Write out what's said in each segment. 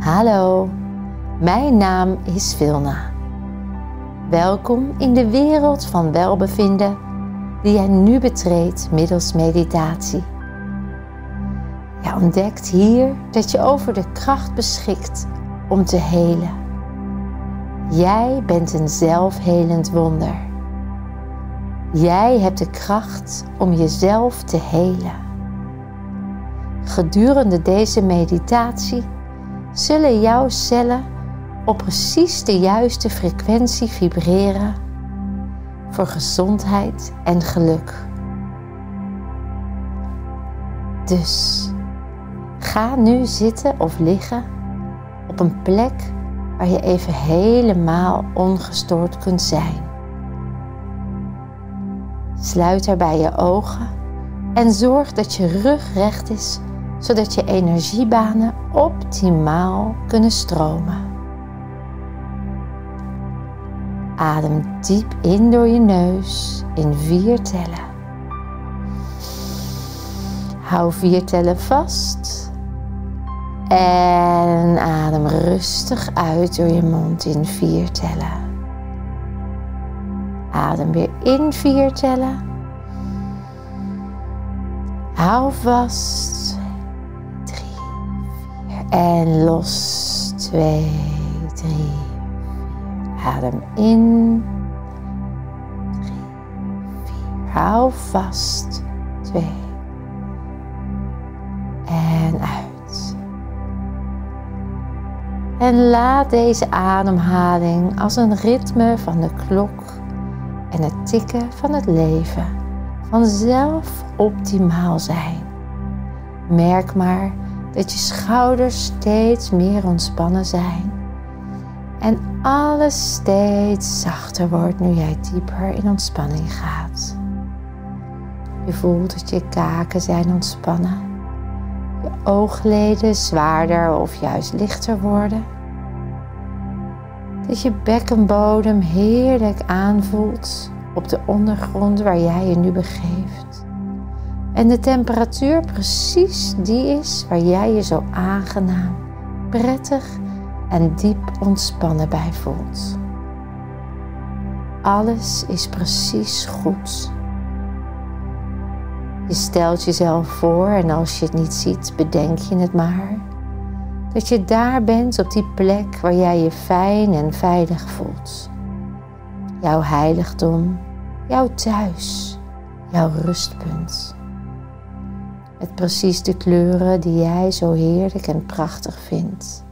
Hallo, mijn naam is Vilna. Welkom in de wereld van welbevinden die jij nu betreedt middels meditatie. Je ontdekt hier dat je over de kracht beschikt om te helen. Jij bent een zelfhelend wonder. Jij hebt de kracht om jezelf te helen. Gedurende deze meditatie zullen jouw cellen op precies de juiste frequentie vibreren voor gezondheid en geluk. Dus ga nu zitten of liggen op een plek waar je even helemaal ongestoord kunt zijn. Sluit daarbij je ogen en zorg dat je rug recht is zodat je energiebanen optimaal kunnen stromen. Adem diep in door je neus in vier tellen. Hou vier tellen vast. En adem rustig uit door je mond in vier tellen. Adem weer in vier tellen. Hou vast. En los. Twee, drie. Adem in. Drie, vier. Hou vast. Twee. En uit. En laat deze ademhaling als een ritme van de klok en het tikken van het leven vanzelf optimaal zijn. Merk maar dat je schouders steeds meer ontspannen zijn. En alles steeds zachter wordt nu jij dieper in ontspanning gaat. Je voelt dat je kaken zijn ontspannen. Je oogleden zwaarder of juist lichter worden. Dat je bekkenbodem heerlijk aanvoelt op de ondergrond waar jij je nu begeeft. En de temperatuur precies die is waar jij je zo aangenaam, prettig en diep ontspannen bij voelt. Alles is precies goed. Je stelt jezelf voor en als je het niet ziet, bedenk je het maar. Dat je daar bent op die plek waar jij je fijn en veilig voelt. Jouw heiligdom, jouw thuis, jouw rustpunt. Met precies de kleuren die jij zo heerlijk en prachtig vindt.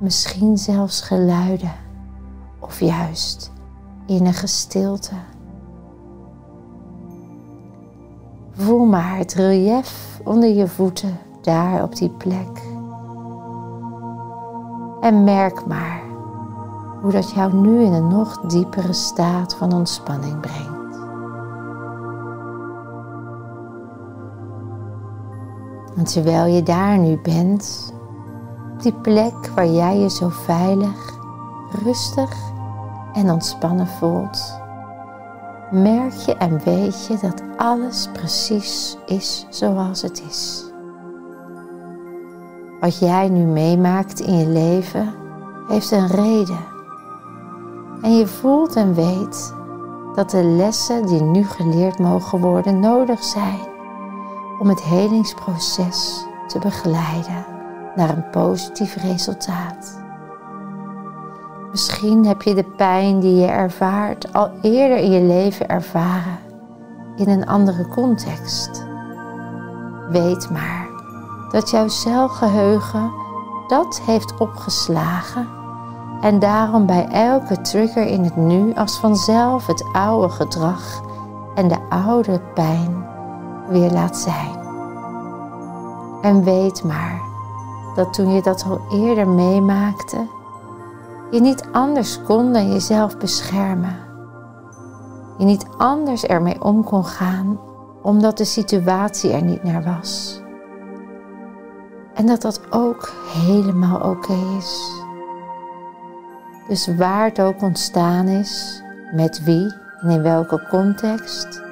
Misschien zelfs geluiden of juist innige stilte. Voel maar het relief onder je voeten daar op die plek. En merk maar hoe dat jou nu in een nog diepere staat van ontspanning brengt. En terwijl je daar nu bent, op die plek waar jij je zo veilig, rustig en ontspannen voelt, merk je en weet je dat alles precies is zoals het is. Wat jij nu meemaakt in je leven heeft een reden. En je voelt en weet dat de lessen die nu geleerd mogen worden nodig zijn om het helingsproces te begeleiden naar een positief resultaat. Misschien heb je de pijn die je ervaart al eerder in je leven ervaren in een andere context. Weet maar dat jouw celgeheugen dat heeft opgeslagen en daarom bij elke trigger in het nu als vanzelf het oude gedrag en de oude pijn weer laat zijn. En weet maar dat toen je dat al eerder meemaakte, je niet anders kon dan jezelf beschermen. Je niet anders ermee om kon gaan omdat de situatie er niet naar was. En dat dat ook helemaal oké is. Dus waar het ook ontstaan is, met wie en in welke context,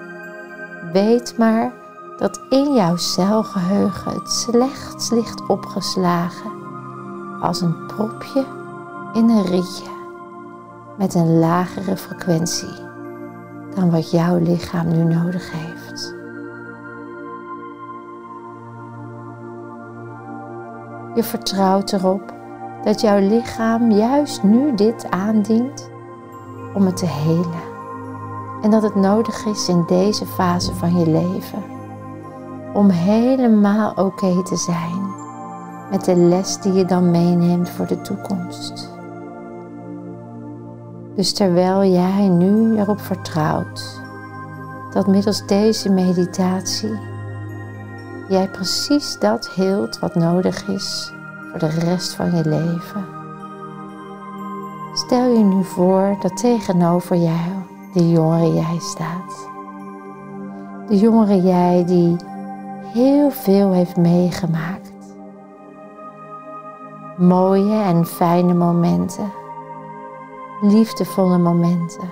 weet maar dat in jouw celgeheugen het slechts ligt opgeslagen als een propje in een rietje met een lagere frequentie dan wat jouw lichaam nu nodig heeft. Je vertrouwt erop dat jouw lichaam juist nu dit aandient om het te helen. En dat het nodig is in deze fase van je leven om helemaal oké te zijn met de les die je dan meeneemt voor de toekomst. Dus terwijl jij nu erop vertrouwt dat middels deze meditatie jij precies dat heelt wat nodig is voor de rest van je leven. Stel je nu voor dat tegenover jou de jongere jij staat. De jongere jij die heel veel heeft meegemaakt. Mooie en fijne momenten. Liefdevolle momenten.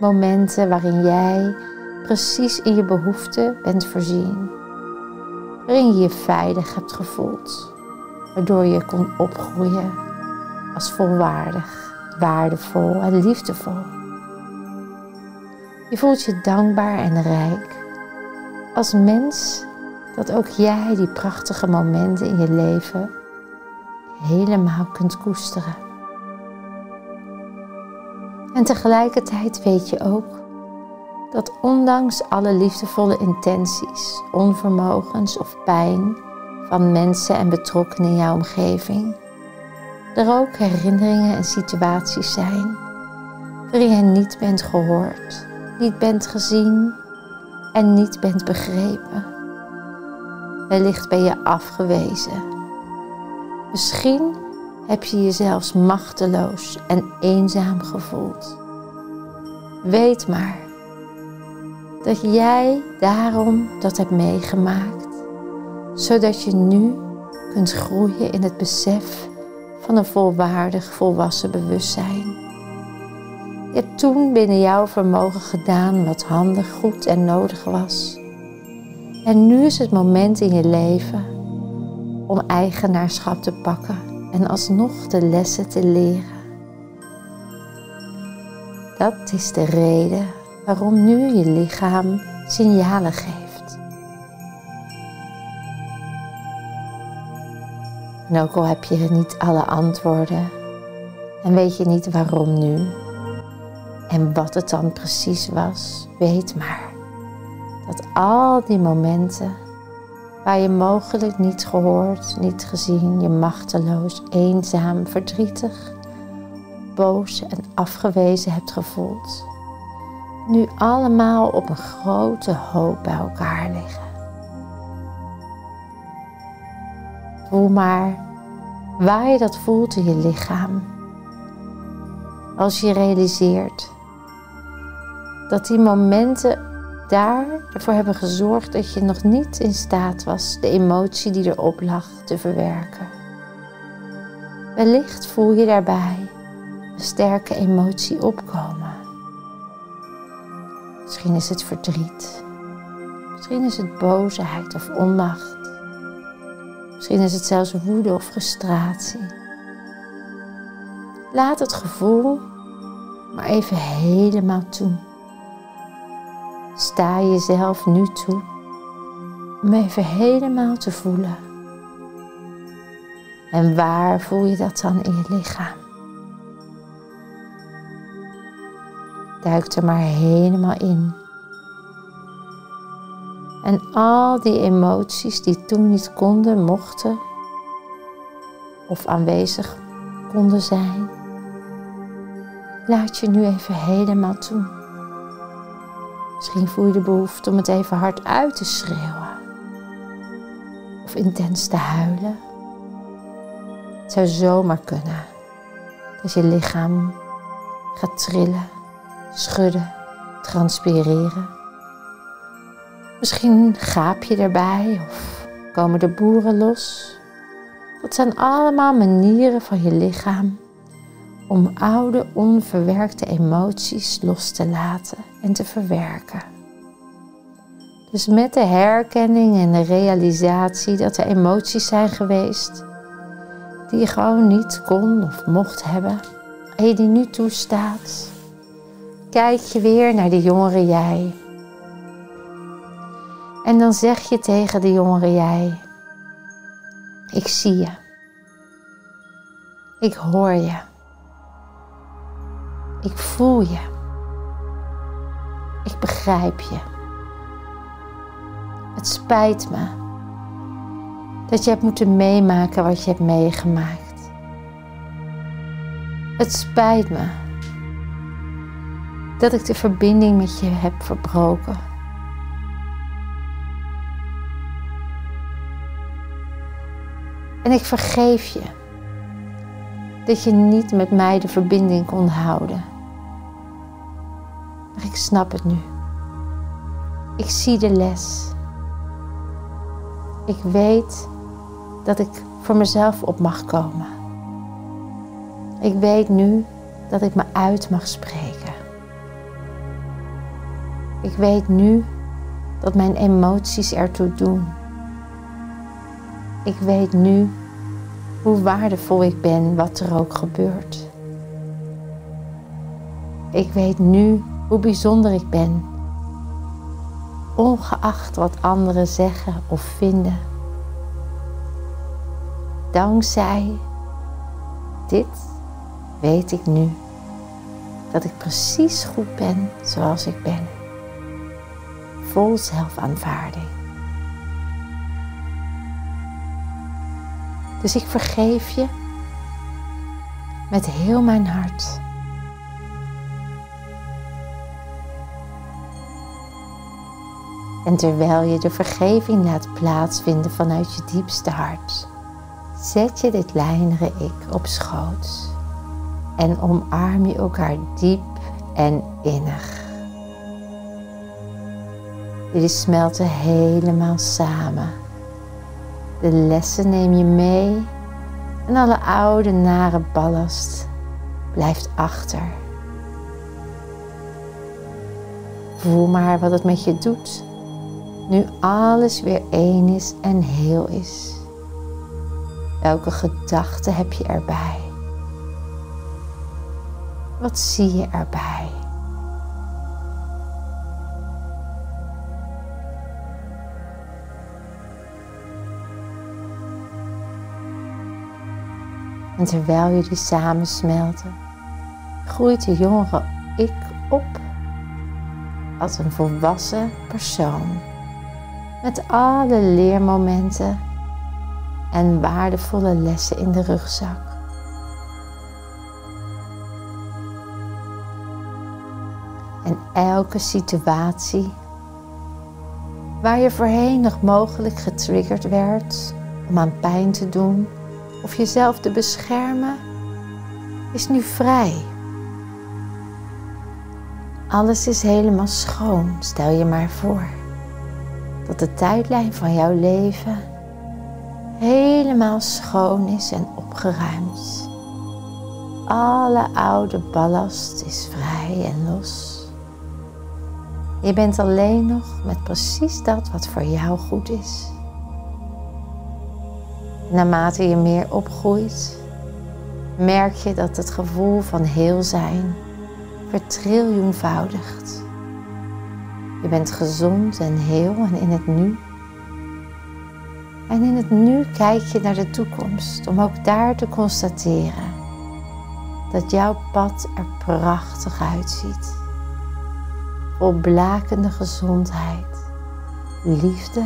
Momenten waarin jij precies in je behoeften bent voorzien. Waarin je je veilig hebt gevoeld. Waardoor je kon opgroeien als volwaardig, waardevol en liefdevol. Je voelt je dankbaar en rijk als mens dat ook jij die prachtige momenten in je leven helemaal kunt koesteren. En tegelijkertijd weet je ook dat ondanks alle liefdevolle intenties, onvermogens of pijn van mensen en betrokkenen in jouw omgeving, er ook herinneringen en situaties zijn waarin je niet bent gehoord, niet bent gezien en niet bent begrepen. Wellicht ben je afgewezen. Misschien heb je je zelfs machteloos en eenzaam gevoeld. Weet maar dat jij daarom dat hebt meegemaakt, zodat je nu kunt groeien in het besef van een volwaardig volwassen bewustzijn. Je hebt toen binnen jouw vermogen gedaan wat handig, goed en nodig was. En nu is het moment in je leven om eigenaarschap te pakken en alsnog de lessen te leren. Dat is de reden waarom nu je lichaam signalen geeft. En ook al heb je niet alle antwoorden en weet je niet waarom nu en wat het dan precies was, weet maar dat al die momenten waar je mogelijk niet gehoord, niet gezien, je machteloos, eenzaam, verdrietig, boos en afgewezen hebt gevoeld, nu allemaal op een grote hoop bij elkaar liggen. Voel maar waar je dat voelt in je lichaam. Als je realiseert dat die momenten daar ervoor hebben gezorgd dat je nog niet in staat was de emotie die erop lag te verwerken. Wellicht voel je daarbij een sterke emotie opkomen. Misschien is het verdriet. Misschien is het boosheid of onmacht. Misschien is het zelfs woede of frustratie. Laat het gevoel maar even helemaal toe. Sta jezelf nu toe om even helemaal te voelen. En waar voel je dat dan in je lichaam? Duik er maar helemaal in. En al die emoties die toen niet konden, mochten of aanwezig konden zijn, laat je nu even helemaal toe. Misschien voel je de behoefte om het even hard uit te schreeuwen of intens te huilen. Het zou zomaar kunnen dat je lichaam gaat trillen schudden, transpireren. Misschien gaap je erbij of komen de boeren los. Dat zijn allemaal manieren van je lichaam om oude, onverwerkte emoties los te laten en te verwerken. Dus met de herkenning en de realisatie dat er emoties zijn geweest die je gewoon niet kon of mocht hebben en je die nu toestaat, kijk je weer naar de jongere jij. En dan zeg je tegen de jongere jij, ik zie je. Ik hoor je. Ik voel je. Ik begrijp je. Het spijt me dat je hebt moeten meemaken wat je hebt meegemaakt. Het spijt me dat ik de verbinding met je heb verbroken. En ik vergeef je dat je niet met mij de verbinding kon houden. Maar ik snap het nu. Ik zie de les. Ik weet dat ik voor mezelf op mag komen. Ik weet nu dat ik me uit mag spreken. Ik weet nu dat mijn emoties ertoe doen. Ik weet nu hoe waardevol ik ben, wat er ook gebeurt. Ik weet nu hoe bijzonder ik ben, ongeacht wat anderen zeggen of vinden. Dankzij dit weet ik nu dat ik precies goed ben zoals ik ben. Vol zelfaanvaarding. Dus ik vergeef je met heel mijn hart. En terwijl je de vergeving laat plaatsvinden vanuit je diepste hart, zet je dit kleinere ik op schoot en omarm je elkaar diep en innig. Jullie smelten helemaal samen. De lessen neem je mee en alle oude nare ballast blijft achter. Voel maar wat het met je doet nu alles weer één is en heel is. Welke gedachten heb je erbij? Wat zie je erbij? En terwijl jullie samensmelten, groeit de jongere ik op als een volwassen persoon met alle leermomenten en waardevolle lessen in de rugzak. En elke situatie waar je voorheen nog mogelijk getriggerd werd om aan pijn te doen of jezelf te beschermen, is nu vrij. Alles is helemaal schoon, stel je maar voor. Dat de tijdlijn van jouw leven helemaal schoon is en opgeruimd. Alle oude ballast is vrij en los. Je bent alleen nog met precies dat wat voor jou goed is. Naarmate je meer opgroeit, merk je dat het gevoel van heel zijn vertriljoenvoudigt. Je bent gezond en heel en in het nu. En in het nu kijk je naar de toekomst om ook daar te constateren dat jouw pad er prachtig uitziet. Vol blakende gezondheid, liefde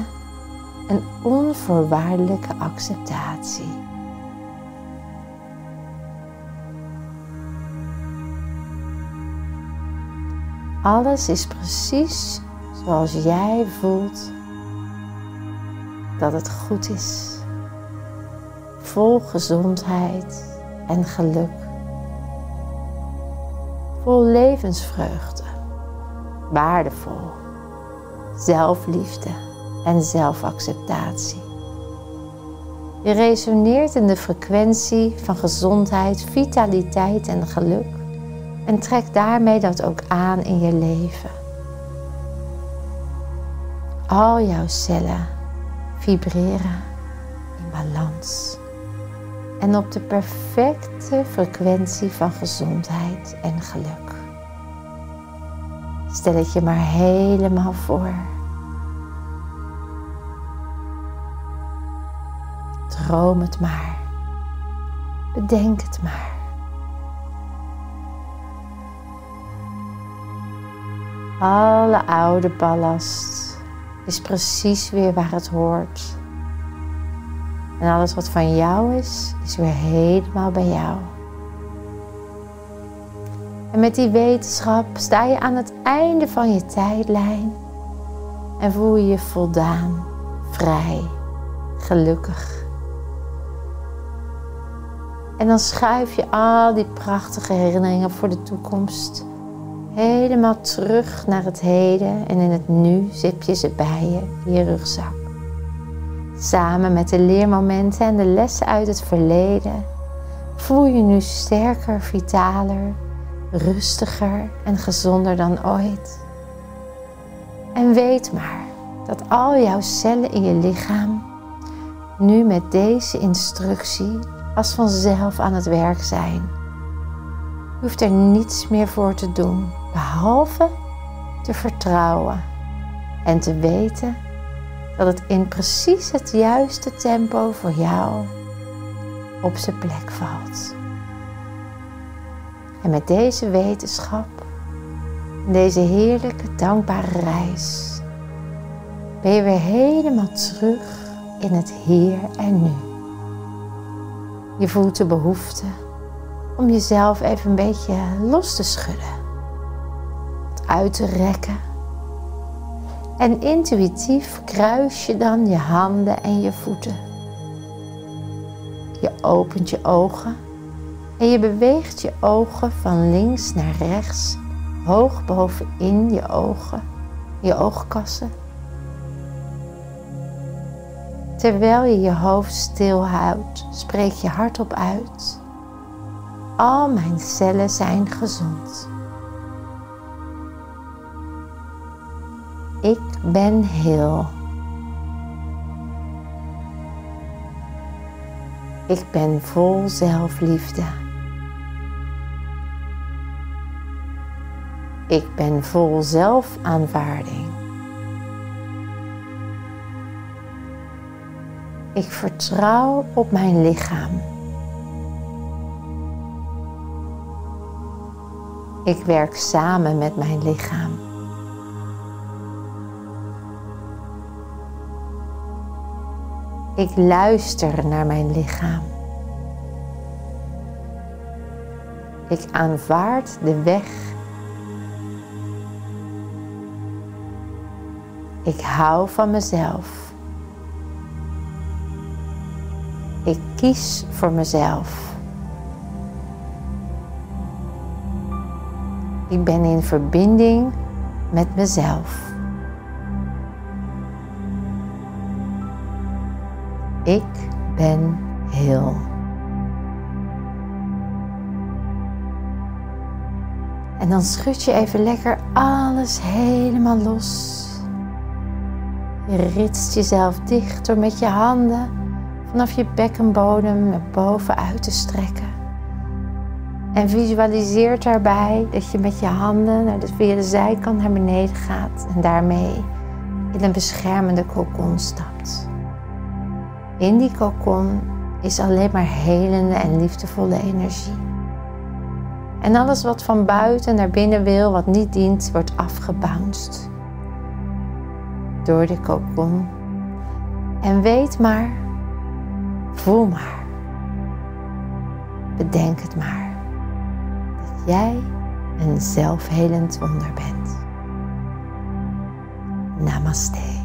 en onvoorwaardelijke acceptatie. Alles is precies zoals jij voelt dat het goed is. Vol gezondheid en geluk. Vol levensvreugde. Waardevol. Zelfliefde en zelfacceptatie. Je resoneert in de frequentie van gezondheid, vitaliteit en geluk en trek daarmee dat ook aan in je leven. Al jouw cellen vibreren in balans en op de perfecte frequentie van gezondheid en geluk. Stel het je maar helemaal voor. Droom het maar. Bedenk het maar. Alle oude ballast is precies weer waar het hoort. En alles wat van jou is, is weer helemaal bij jou. En met die wetenschap sta je aan het einde van je tijdlijn en voel je je voldaan, vrij, gelukkig. En dan schuif je al die prachtige herinneringen voor de toekomst helemaal terug naar het heden en in het nu zip je ze bij je in je rugzak. Samen met de leermomenten en de lessen uit het verleden voel je nu sterker, vitaler, rustiger en gezonder dan ooit. En weet maar dat al jouw cellen in je lichaam nu met deze instructie als vanzelf aan het werk zijn. Je hoeft er niets meer voor te doen, behalve te vertrouwen en te weten dat het in precies het juiste tempo voor jou op zijn plek valt. En met deze wetenschap, deze heerlijke, dankbare reis, ben je weer helemaal terug in het hier en nu. Je voelt de behoefte om jezelf even een beetje los te schudden, uit te rekken. En intuïtief kruis je dan je handen en je voeten. Je opent je ogen en je beweegt je ogen van links naar rechts, hoog bovenin je ogen, je oogkassen. Terwijl je je hoofd stilhoudt, spreek je hardop uit. Al mijn cellen zijn gezond. Ik ben heel. Ik ben vol zelfliefde. Ik ben vol zelfaanvaarding. Ik vertrouw op mijn lichaam. Ik werk samen met mijn lichaam. Ik luister naar mijn lichaam. Ik aanvaard de weg Ik hou van mezelf. Kies voor mezelf. Ik ben in verbinding met mezelf. Ik ben heel. En dan schud je even lekker alles helemaal los. Je ritst jezelf dicht door met je handen vanaf je bekkenbodem naar boven uit te strekken. En visualiseer daarbij dat je met je handen naar de, via de zijkant naar beneden gaat en daarmee in een beschermende kokon stapt. In die kokon is alleen maar helende en liefdevolle energie. En alles wat van buiten naar binnen wil, wat niet dient, wordt afgebounced door de kokon. En weet maar, voel maar, bedenk het maar, dat jij een zelfhelend wonder bent. Namaste.